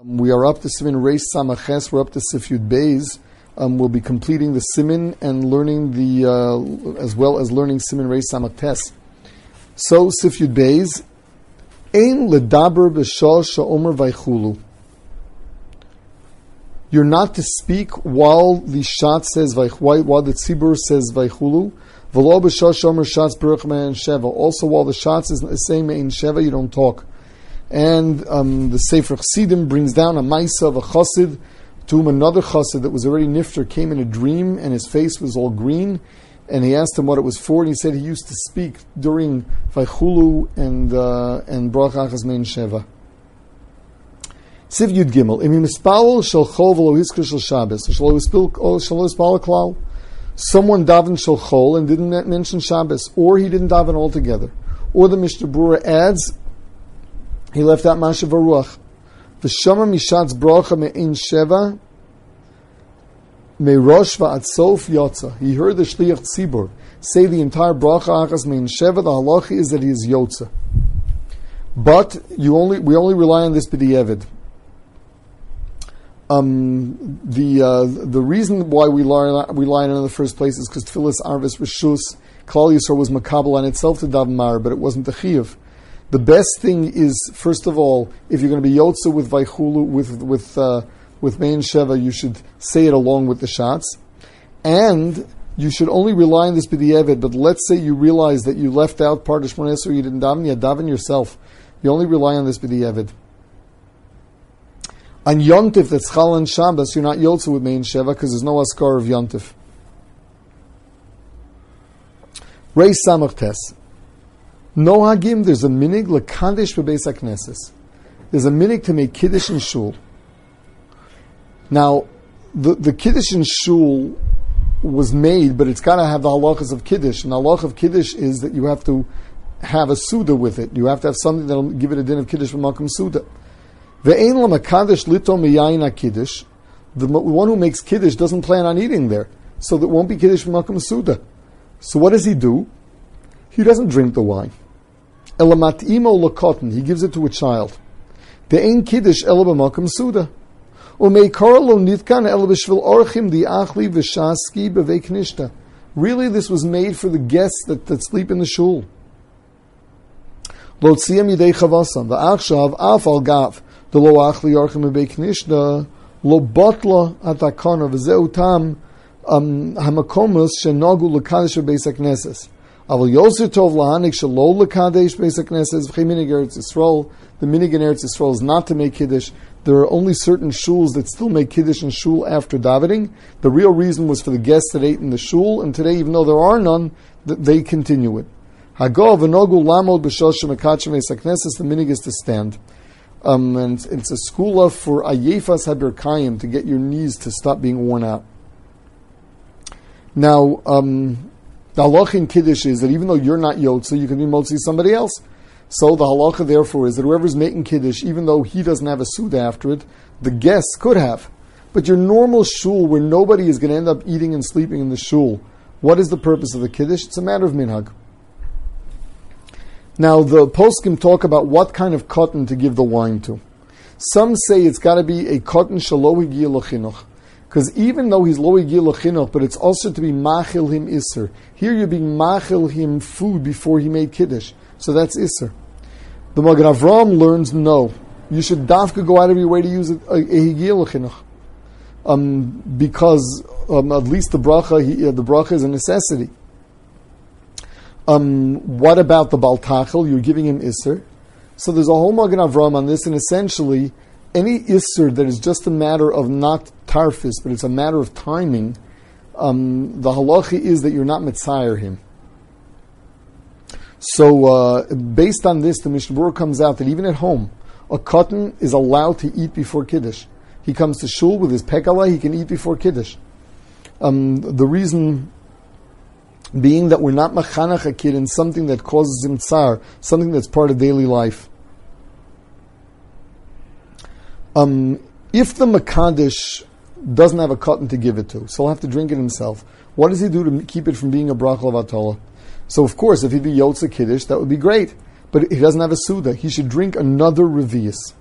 Um, we are up to Simin Reis Samaches. We're up to Sifyud Beis. Um, we'll be completing the Simin and learning the uh, as well as learning Simin Reis Samaches. So Sifyud Beis. Ein ledaber b'shal sha'omer vaychulu. You're not to speak while the shot says vaychulu, while the tzibur says vaychulu. V'lo b'shal sha'omer shots baruch sheva. Also, while the shots is saying same in sheva, you don't talk. And um, the Sefer Chassidim brings down a Maisa of a Chassid to whom another Chassid that was already Nifter came in a dream and his face was all green. And he asked him what it was for, and he said he used to speak during Vaychulu and uh, and Bracha Achazmein Sheva. Siv Yud Gimel. Imi mispal shel chol v'lo hiskir shel Shabbos. Shelo hispal klal. Someone davened shel chol and didn't mention Shabbos, or he didn't daven altogether. Or the Mishnah Brura adds he left out Mashav Ruach. V'shama mishatz bracha me'in sheva me'rosh v'at sof yotza. He heard the shliach tzibur say the entire bracha achas me'in sheva. The halacha is that he is yotza. But you only we only rely on this b'di'evid. Um, the uh, the reason why we learn we lie on it in the first place is because Tfilis Arvis Rishus Klal Yisrael was makabel on itself to daven but it wasn't the chiyuv. The best thing is, first of all, if you're going to be yotza with vaychulu with with uh, with main sheva, you should say it along with the shots, and you should only rely on this b'di'evid. But let's say you realize that you left out part of shmones or you didn't daven, you daven yourself. You only rely on this b'di'evid. On yontif that's chal and Shabbos, you're not yotza with main sheva because there's no askar of yontif. Ray samach. No hagim, there's a minig lekadesh bebeis knesses. There's a minig to make kiddush and shul. Now, the, the kiddush and shul was made, but it's got to have the halachas of kiddush. And the halach of kiddush is that you have to have a suda with it. You have to have something that'll give it a din of kiddush from makom suda. Ve'ein lamakadesh lito miyayin kiddush. The one who makes kiddush doesn't plan on eating there, so there won't be kiddush from makom suda. So what does he do? He doesn't drink the wine. Elamat imo lakotin, he gives it to a child. The ein kiddush elabamakam suda. The. Really, this was made for the guests that, that sleep in the shul. Lo tziyam yidei chavasam, v'achshav af al gav, the lo achli orchim b'veiknishta, lo botla atakana, v'zeu um, hamakomos shenogu l'kadosh knesses. Aval Yoser Tov Lahanik Shalol Lekadesh Beis Knesses V'chiminig Eretz Yisrael. The minig in Eretz Yisrael is not to make Kiddush. There are only certain shuls that still make Kiddush and shul after davening. The real reason was for the guests that ate in the shul, and today, even though there are none, they continue it. Hagov v'nogu lamod b'shosha mekachem Beis Knesses. The minig is to stand. Um, and it's a skula for ayefas haberkayim to get your knees to stop being worn out. Now, um, the halacha in Kiddush is that even though you're not Yotze, you can be Motzi somebody else. So the halacha therefore is that whoever's making Kiddush, even though he doesn't have a suda after it, the guests could have. But your normal shul where nobody is going to end up eating and sleeping in the shul, what is the purpose of the Kiddush? It's a matter of minhag. Now the poskim talk about what kind of cotton to give the wine to. Some say it's got to be a cotton shalohi chinuch. Because even though he's loy chinuch, but it's also to be machil him iser. Here you're being machil him food before he made kiddush, so that's iser. The Magen Avram learns no. You should dafka go out of your way to use a, a, a um, because um, at least the bracha, he, uh, the bracha is a necessity. Um, what about the baltachel? You're giving him iser. So there's a whole Magen Avram on this, and essentially any isser that is just a matter of not tarfis, but it's a matter of timing, um, the halacha is that you're not mitzayir him. So, uh, based on this, the Mishnah comes out that even at home, a cotton is allowed to eat before Kiddush. He comes to shul with his pekala, he can eat before Kiddush. Um, the reason being that we're not machanach a kid in something that causes him tsar, something that's part of daily life. Um, if the Makadish doesn't have a cotton to give it to, so he'll have to drink it himself, what does he do to keep it from being a brachal of Atola? So, of course, if he'd be Yotze Kiddush, that would be great. But he doesn't have a Suda. He should drink another Revius.